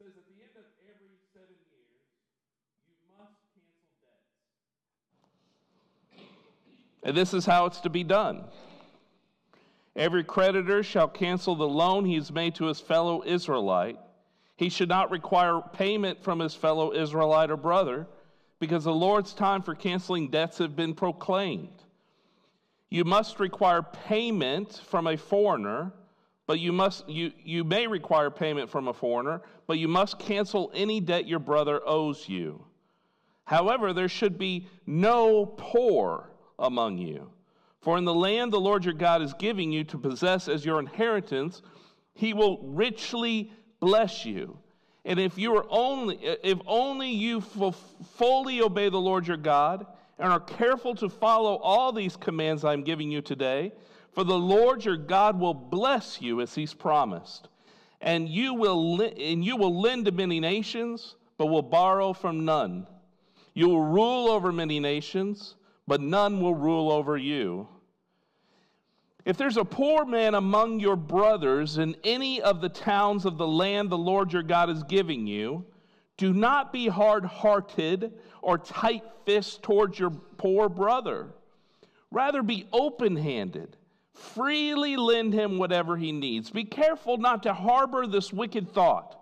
says at the end of every seven years, you must cancel debts. And this is how it's to be done. Every creditor shall cancel the loan he has made to his fellow Israelite. He should not require payment from his fellow Israelite or brother, because the Lord's time for canceling debts have been proclaimed. You must require payment from a foreigner, but you must you, you may require payment from a foreigner, but you must cancel any debt your brother owes you. However, there should be no poor among you. For in the land the Lord your God is giving you to possess as your inheritance, he will richly bless you. And if you are only if only you fully obey the Lord your God and are careful to follow all these commands I'm giving you today, for the Lord your God will bless you as he's promised. And you will and you will lend to many nations, but will borrow from none. You will rule over many nations but none will rule over you. If there's a poor man among your brothers in any of the towns of the land the Lord your God is giving you, do not be hard hearted or tight fisted towards your poor brother. Rather, be open handed. Freely lend him whatever he needs. Be careful not to harbor this wicked thought.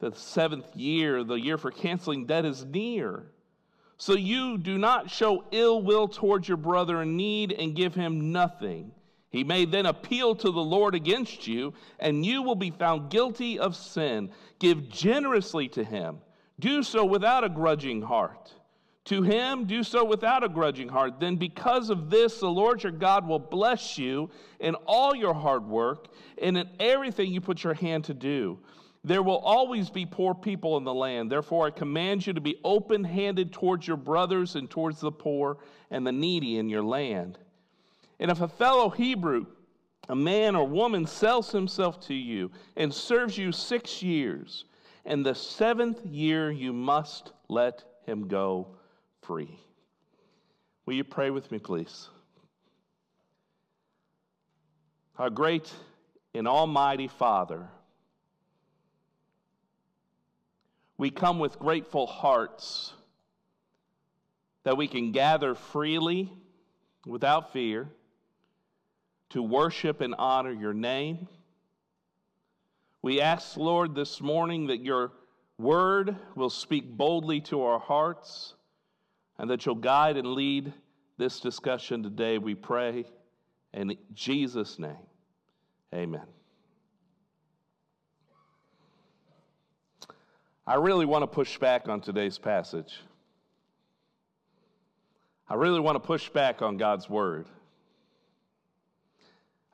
The seventh year, the year for canceling debt, is near. So you do not show ill will towards your brother in need and give him nothing. He may then appeal to the Lord against you, and you will be found guilty of sin. Give generously to him. Do so without a grudging heart. To him, do so without a grudging heart. Then, because of this, the Lord your God will bless you in all your hard work and in everything you put your hand to do. There will always be poor people in the land. Therefore, I command you to be open handed towards your brothers and towards the poor and the needy in your land. And if a fellow Hebrew, a man or woman, sells himself to you and serves you six years, and the seventh year you must let him go free. Will you pray with me, please? Our great and almighty Father, we come with grateful hearts that we can gather freely without fear to worship and honor your name. We ask, Lord, this morning that your word will speak boldly to our hearts and that you'll guide and lead this discussion today, we pray. In Jesus' name, amen. I really want to push back on today's passage. I really want to push back on God's word.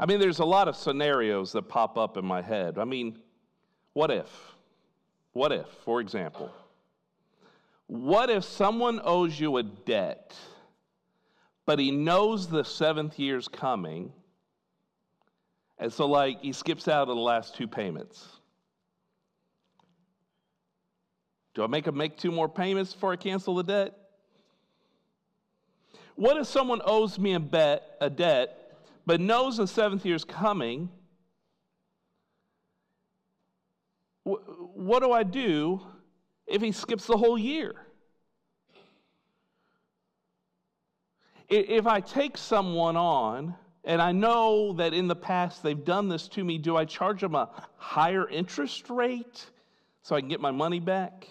I mean, there's a lot of scenarios that pop up in my head. I mean, what if? What if, for example, what if someone owes you a debt, but he knows the seventh year's coming, and so, like, he skips out of the last two payments? Do I make him make two more payments before I cancel the debt? What if someone owes me a, bet, a debt, but knows the seventh year is coming? What do I do if he skips the whole year? If I take someone on and I know that in the past they've done this to me, do I charge them a higher interest rate so I can get my money back?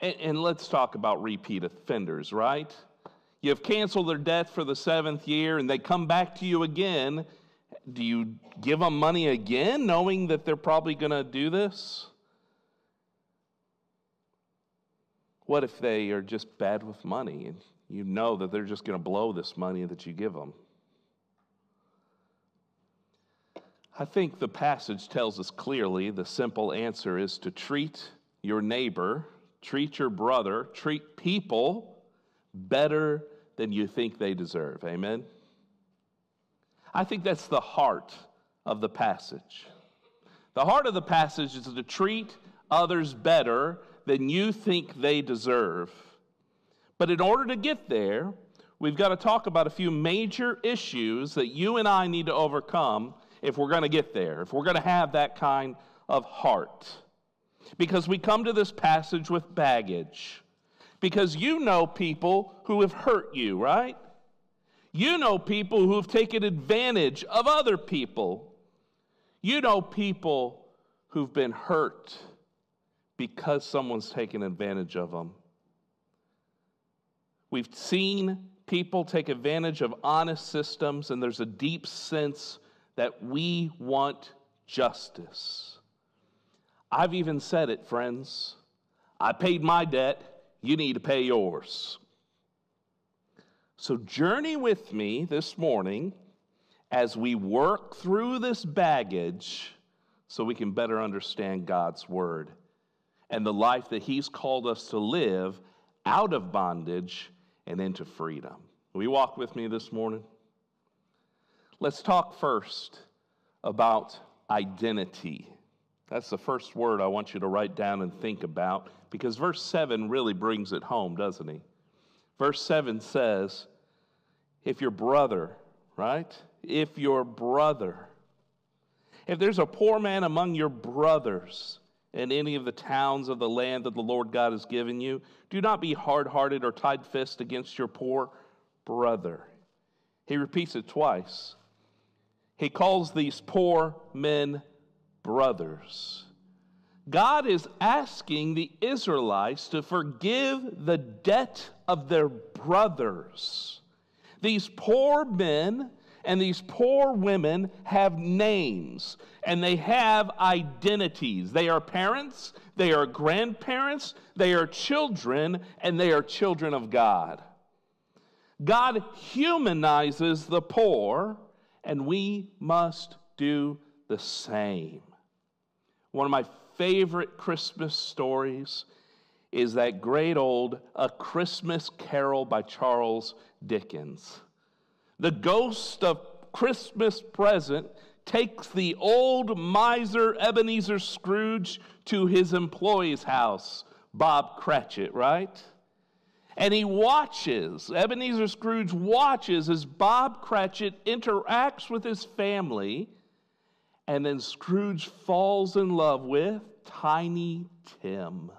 And, and let's talk about repeat offenders, right? You've canceled their debt for the seventh year and they come back to you again. Do you give them money again, knowing that they're probably going to do this? What if they are just bad with money and you know that they're just going to blow this money that you give them? I think the passage tells us clearly the simple answer is to treat your neighbor treat your brother, treat people better than you think they deserve. Amen? I think that's the heart of the passage. The heart of the passage is to treat others better than you think they deserve. But in order to get there, we've got to talk about a few major issues that you and I need to overcome if we're going to get there, if we're going to have that kind of heart. because we come to this passage with baggage. Because you know people who have hurt you, right? You know people who have taken advantage of other people. You know people who've been hurt because someone's taken advantage of them. We've seen people take advantage of honest systems, and there's a deep sense that we want justice. I've even said it, friends. I paid my debt, you need to pay yours. So, journey with me this morning as we work through this baggage so we can better understand God's Word and the life that He's called us to live out of bondage and into freedom. Will you walk with me this morning? Let's talk first about identity. That's the first word I want you to write down and think about because verse 7 really brings it home, doesn't he? Verse 7 says, If your brother, right? If your brother, if there's a poor man among your brothers in any of the towns of the land that the Lord God has given you, do not be hard hearted or tight fisted against your poor brother. He repeats it twice. He calls these poor men brothers. God is asking the Israelites to forgive the debt of their brothers. These poor men and these poor women have names and they have identities. They are parents, they are grandparents, they are children, and they are children of God. God humanizes the poor, and we must do the same. One of my favorite Christmas stories is that great old A Christmas Carol by Charles Dickens. The ghost of Christmas present takes the old miser Ebenezer Scrooge to his employee's house, Bob Cratchit, right? And he watches, Ebenezer Scrooge watches as Bob Cratchit interacts with his family, and then Scrooge falls in love with Tiny Tim.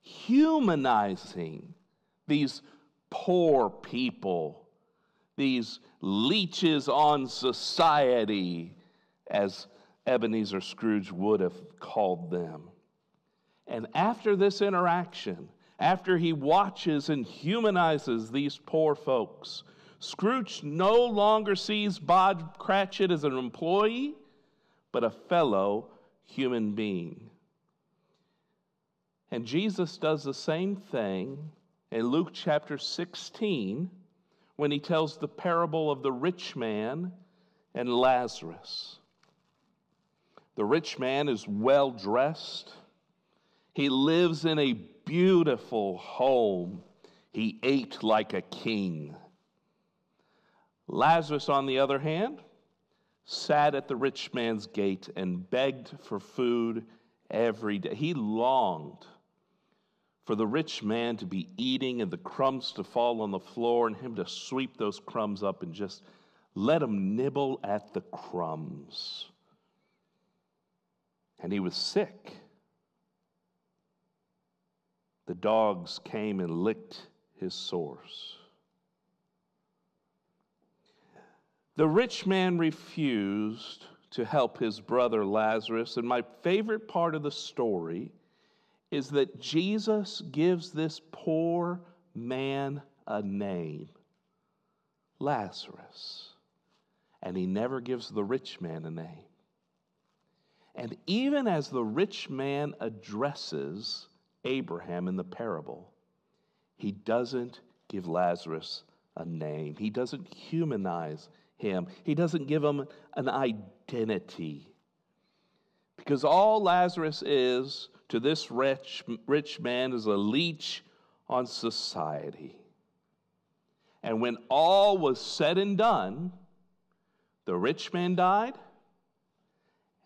Humanizing these poor people, these leeches on society, as Ebenezer Scrooge would have called them. And after this interaction, after he watches and humanizes these poor folks. Scrooge no longer sees Bob Cratchit as an employee, but a fellow human being. And Jesus does the same thing in Luke chapter 16 when he tells the parable of the rich man and Lazarus. The rich man is well dressed. He lives in a beautiful home. He ate like a king. Lazarus, on the other hand, sat at the rich man's gate and begged for food every day. He longed for the rich man to be eating and the crumbs to fall on the floor and him to sweep those crumbs up and just let him nibble at the crumbs. And he was sick. The dogs came and licked his sores. The rich man refused to help his brother Lazarus. And my favorite part of the story is that Jesus gives this poor man a name Lazarus. And he never gives the rich man a name. And even as the rich man addresses Abraham in the parable, he doesn't give Lazarus a name, he doesn't humanize him, he doesn't give him an identity. Because all Lazarus is to this rich, rich man is a leech on society. And when all was said and done, the rich man died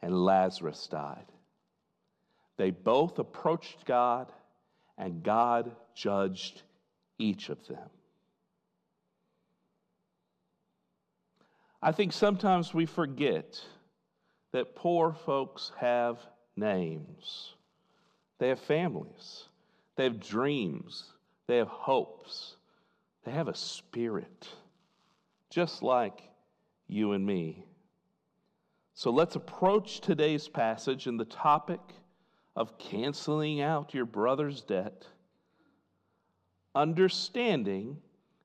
and Lazarus died. They both approached God, and God judged each of them. I think sometimes we forget that poor folks have names. They have families, they have dreams, they have hopes, they have a spirit, just like you and me. So let's approach today's passage in the topic of canceling out your brother's debt, understanding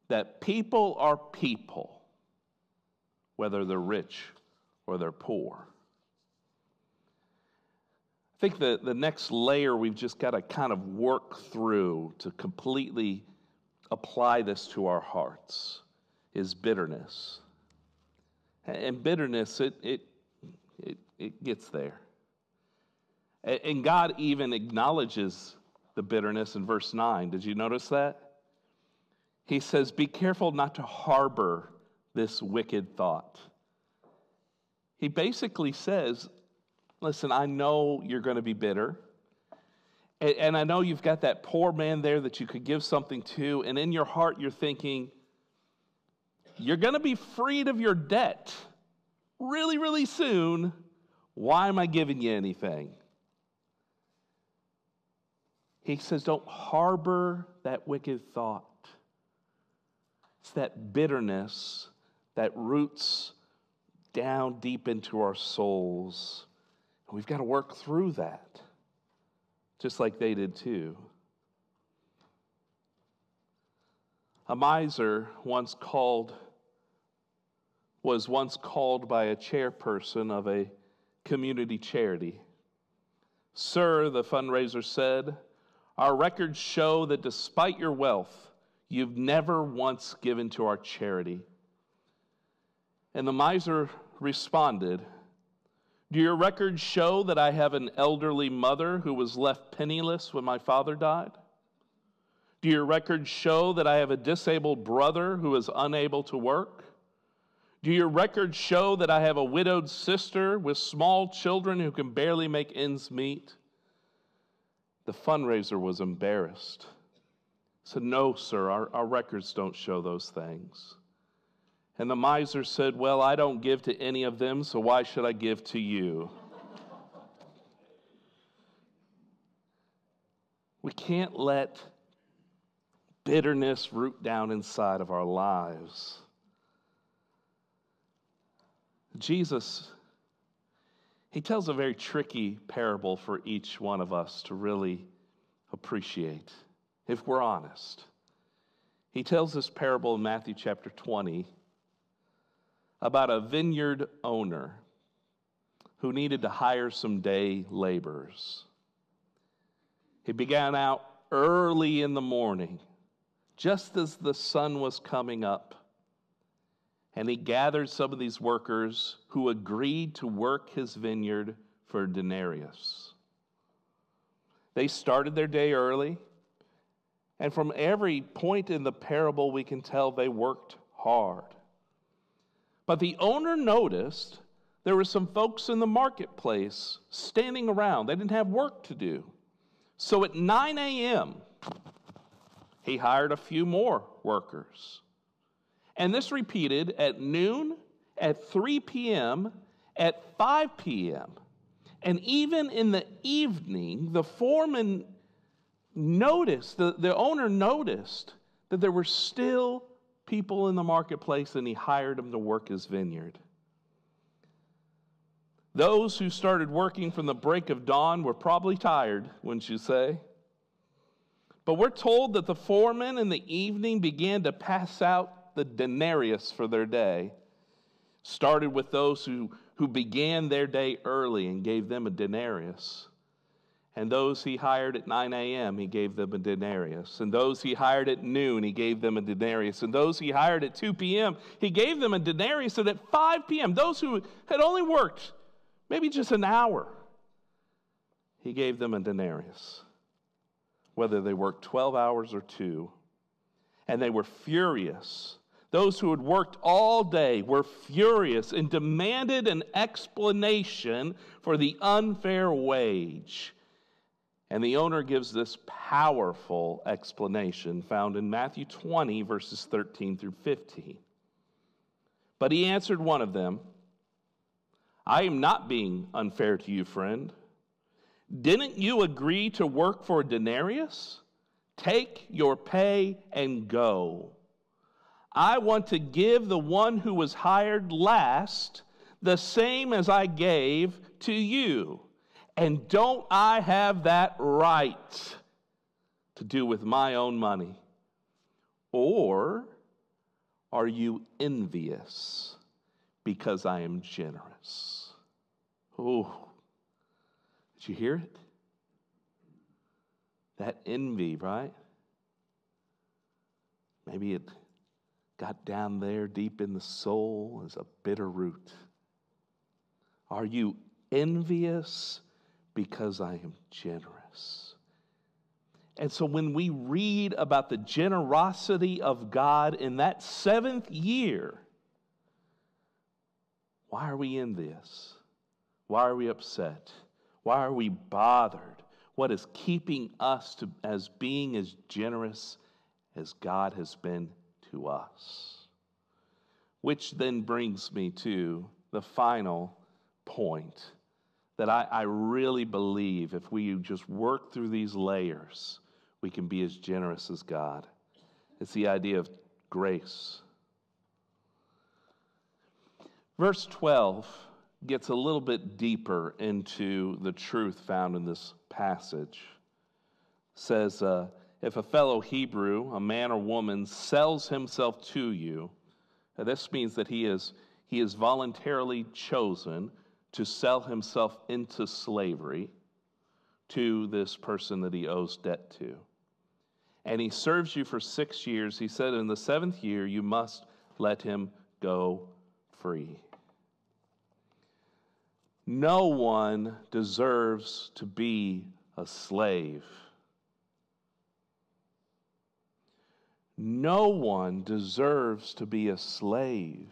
that people are people, whether they're rich or they're poor. I think the, the next layer we've just got to kind of work through to completely apply this to our hearts is bitterness. And bitterness, it, it, it, it gets there. And God even acknowledges the bitterness in verse 9. Did you notice that? He says, Be careful not to harbor this wicked thought. He basically says, Listen, I know you're going to be bitter. And I know you've got that poor man there that you could give something to. And in your heart, you're thinking, You're going to be freed of your debt really, really soon. Why am I giving you anything? He says, Don't harbor that wicked thought. It's that bitterness that roots down deep into our souls. We've got to work through that, just like they did too. A miser once called was once called by a chairperson of a community charity. Sir, the fundraiser said, our records show that despite your wealth, you've never once given to our charity. And the miser responded, Do your records show that I have an elderly mother who was left penniless when my father died? Do your records show that I have a disabled brother who is unable to work? Do your records show that I have a widowed sister with small children who can barely make ends meet? The fundraiser was embarrassed. Said, No, sir, our, our records don't show those things. And the miser said, Well, I don't give to any of them, so why should I give to you? we can't let bitterness root down inside of our lives. Jesus, he tells a very tricky parable for each one of us to really appreciate, if we're honest. He tells this parable in Matthew chapter 20 about a vineyard owner who needed to hire some day laborers. He began out early in the morning, just as the sun was coming up and he gathered some of these workers who agreed to work his vineyard for denarius. They started their day early, and from every point in the parable, we can tell they worked hard. But the owner noticed there were some folks in the marketplace standing around. They didn't have work to do. So at 9 a.m., he hired a few more workers. And this repeated at noon, at 3 p.m., at 5 p.m. And even in the evening, the foreman noticed, the, the owner noticed that there were still people in the marketplace and he hired them to work his vineyard. Those who started working from the break of dawn were probably tired, wouldn't you say? But we're told that the foreman in the evening began to pass out the denarius for their day. Started with those who, who began their day early and gave them a denarius. And those he hired at 9 a.m., he gave them a denarius. And those he hired at noon, he gave them a denarius. And those he hired at 2 p.m., he gave them a denarius. And at 5 p.m., those who had only worked maybe just an hour, he gave them a denarius. Whether they worked 12 hours or two. And they were furious those who had worked all day were furious and demanded an explanation for the unfair wage. And the owner gives this powerful explanation found in Matthew 20, verses 13 through 15. But he answered one of them I am not being unfair to you, friend. Didn't you agree to work for a denarius? Take your pay and go. I want to give the one who was hired last the same as I gave to you. And don't I have that right to do with my own money? Or are you envious because I am generous? Oh, did you hear it? That envy, right? Maybe it got down there deep in the soul as a bitter root. Are you envious because I am generous? And so when we read about the generosity of God in that seventh year, why are we in this? Why are we upset? Why are we bothered? What is keeping us to, as being as generous as God has been to us? Which then brings me to the final point that I, I really believe if we just work through these layers, we can be as generous as God. It's the idea of grace. Verse 12 gets a little bit deeper into the truth found in this passage. It says, uh, if a fellow Hebrew, a man or woman, sells himself to you, this means that he is, he is voluntarily chosen to sell himself into slavery to this person that he owes debt to. And he serves you for six years. He said, In the seventh year, you must let him go free. No one deserves to be a slave. No one deserves to be a slave.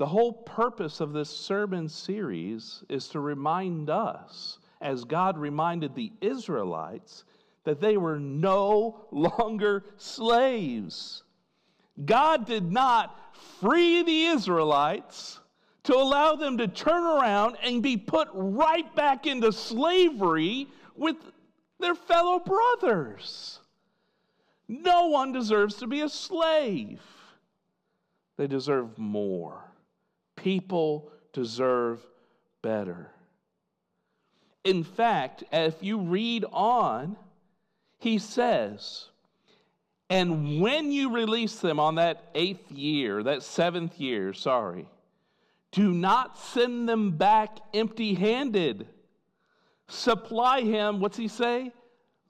The whole purpose of this sermon series is to remind us, as God reminded the Israelites, that they were no longer slaves. God did not free the Israelites to allow them to turn around and be put right back into slavery with their fellow brothers. No one deserves to be a slave, they deserve more. People deserve better. In fact, if you read on, he says, and when you release them on that eighth year, that seventh year, sorry, do not send them back empty handed. Supply him, what's he say?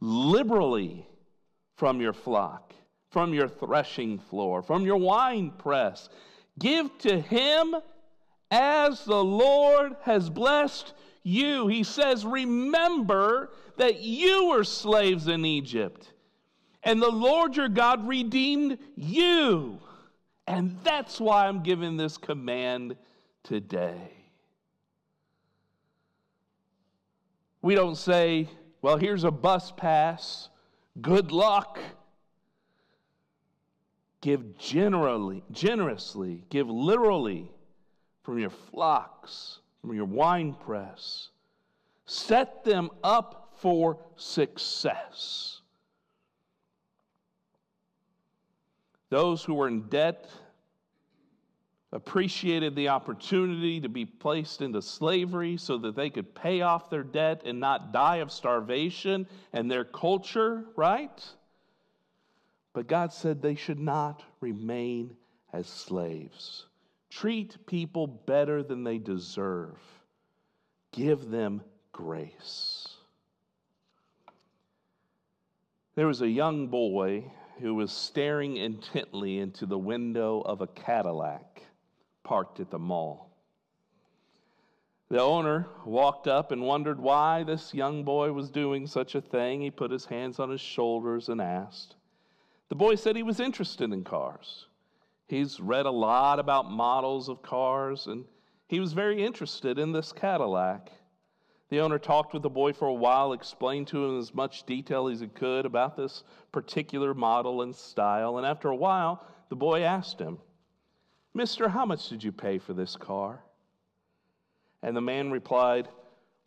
Liberally from your flock, from your threshing floor, from your wine press. Give to him as the Lord has blessed you. He says, Remember that you were slaves in Egypt, and the Lord your God redeemed you. And that's why I'm giving this command today. We don't say, Well, here's a bus pass, good luck. Give generally, generously, give literally from your flocks, from your wine press. Set them up for success. Those who were in debt appreciated the opportunity to be placed into slavery so that they could pay off their debt and not die of starvation and their culture, right? But God said they should not remain as slaves. Treat people better than they deserve. Give them grace. There was a young boy who was staring intently into the window of a Cadillac parked at the mall. The owner walked up and wondered why this young boy was doing such a thing. He put his hands on his shoulders and asked. The boy said he was interested in cars. He's read a lot about models of cars, and he was very interested in this Cadillac. The owner talked with the boy for a while, explained to him as much detail as he could about this particular model and style, and after a while, the boy asked him, Mister, how much did you pay for this car? And the man replied,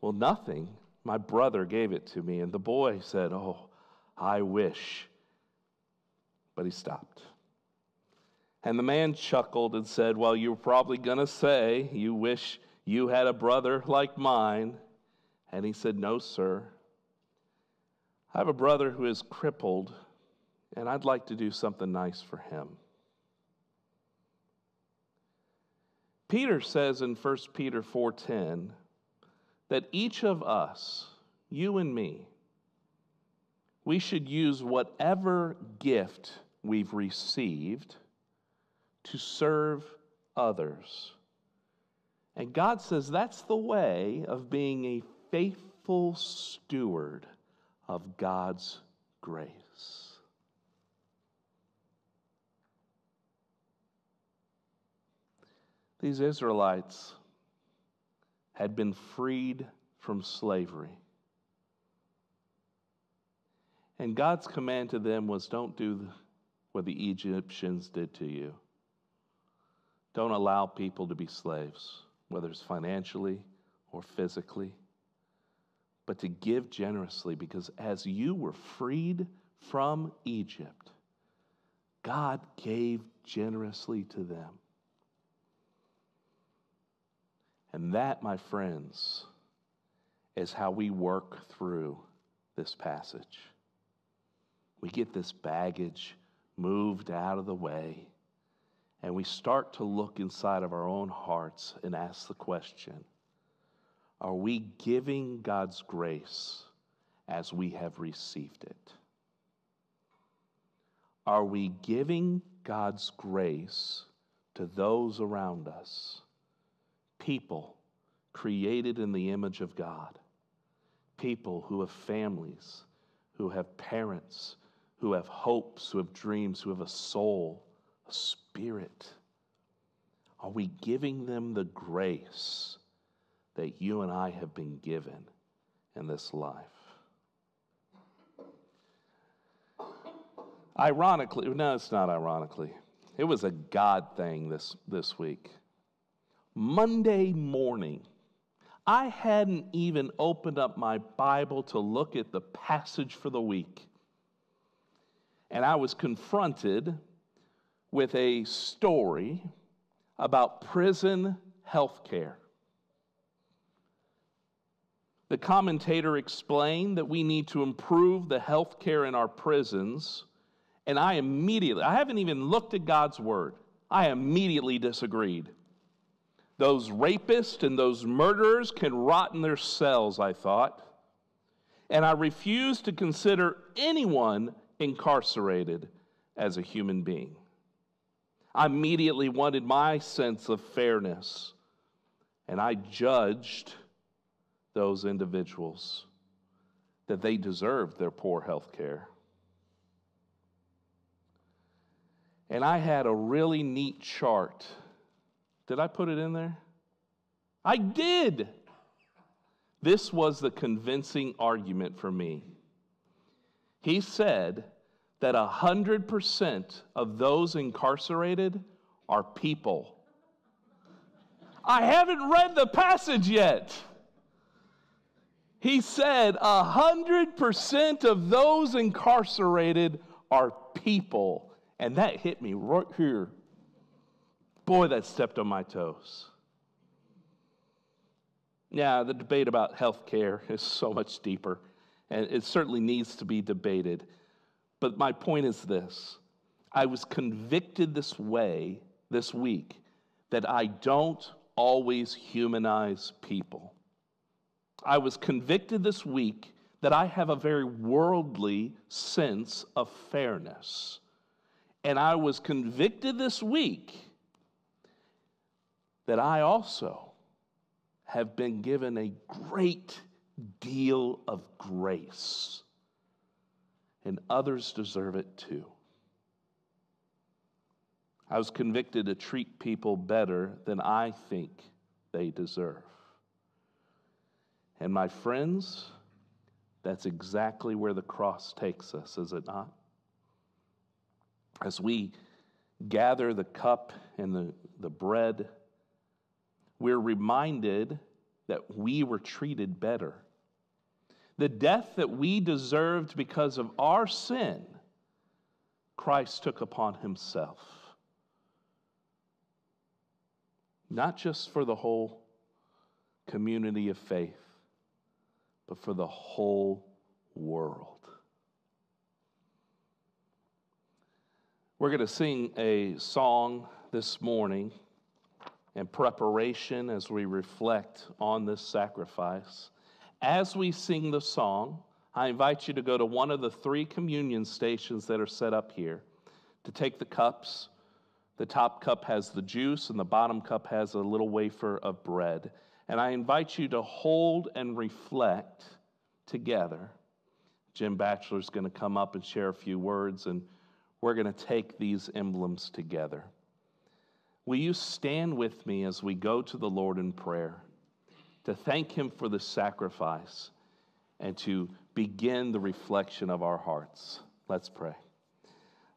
Well, nothing. My brother gave it to me. And the boy said, Oh, I wish. But he stopped. And the man chuckled and said, Well, you're probably going to say you wish you had a brother like mine. And he said, No, sir. I have a brother who is crippled, and I'd like to do something nice for him. Peter says in 1 Peter 4:10 that each of us, you and me, we should use whatever gift we've received to serve others. And God says that's the way of being a faithful steward of God's grace. These Israelites had been freed from slavery. And God's command to them was don't do what the Egyptians did to you. Don't allow people to be slaves, whether it's financially or physically, but to give generously because as you were freed from Egypt, God gave generously to them. And that, my friends, is how we work through this passage. We get this baggage moved out of the way, and we start to look inside of our own hearts and ask the question Are we giving God's grace as we have received it? Are we giving God's grace to those around us? people created in the image of God, people who have families, who have parents, who have hopes, who have dreams, who have a soul, a spirit. Are we giving them the grace that you and I have been given in this life? Ironically, no, it's not ironically. It was a God thing this, this week. Monday morning, I hadn't even opened up my Bible to look at the passage for the week. And I was confronted with a story about prison health care. The commentator explained that we need to improve the health care in our prisons. And I immediately, I haven't even looked at God's word, I immediately disagreed. Those rapists and those murderers can rot in their cells, I thought. And I refused to consider anyone incarcerated as a human being. I immediately wanted my sense of fairness, and I judged those individuals that they deserved their poor health care. And I had a really neat chart did I put it in there? I did. This was the convincing argument for me. He said that 100% of those incarcerated are people. I haven't read the passage yet. He said 100% of those incarcerated are people. And that hit me right here. Boy, that stepped on my toes. Yeah, the debate about health care is so much deeper, and it certainly needs to be debated. But my point is this I was convicted this way this week that I don't always humanize people. I was convicted this week that I have a very worldly sense of fairness. And I was convicted this week that I also have been given a great deal of grace, and others deserve it too. I was convicted to treat people better than I think they deserve. And my friends, that's exactly where the cross takes us, is it not? As we gather the cup and the, the bread we're reminded that we were treated better. The death that we deserved because of our sin, Christ took upon himself. Not just for the whole community of faith, but for the whole world. We're going to sing a song this morning in preparation as we reflect on this sacrifice. As we sing the song, I invite you to go to one of the three communion stations that are set up here to take the cups. The top cup has the juice, and the bottom cup has a little wafer of bread. And I invite you to hold and reflect together. Jim Batchelor is going to come up and share a few words, and we're going to take these emblems together. Will you stand with me as we go to the Lord in prayer to thank Him for the sacrifice and to begin the reflection of our hearts? Let's pray.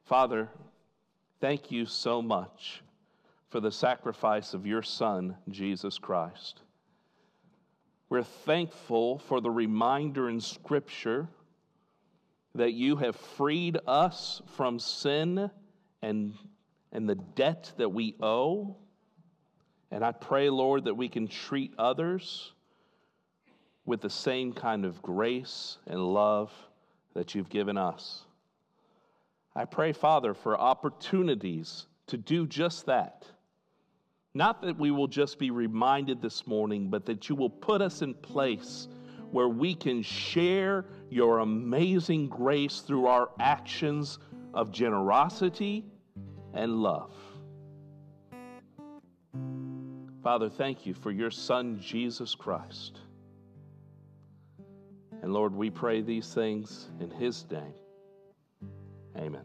Father, thank you so much for the sacrifice of your Son, Jesus Christ. We're thankful for the reminder in Scripture that you have freed us from sin and and the debt that we owe. And I pray, Lord, that we can treat others with the same kind of grace and love that you've given us. I pray, Father, for opportunities to do just that. Not that we will just be reminded this morning, but that you will put us in place where we can share your amazing grace through our actions of generosity and love. Father, thank you for your Son, Jesus Christ. And Lord, we pray these things in his name. Amen.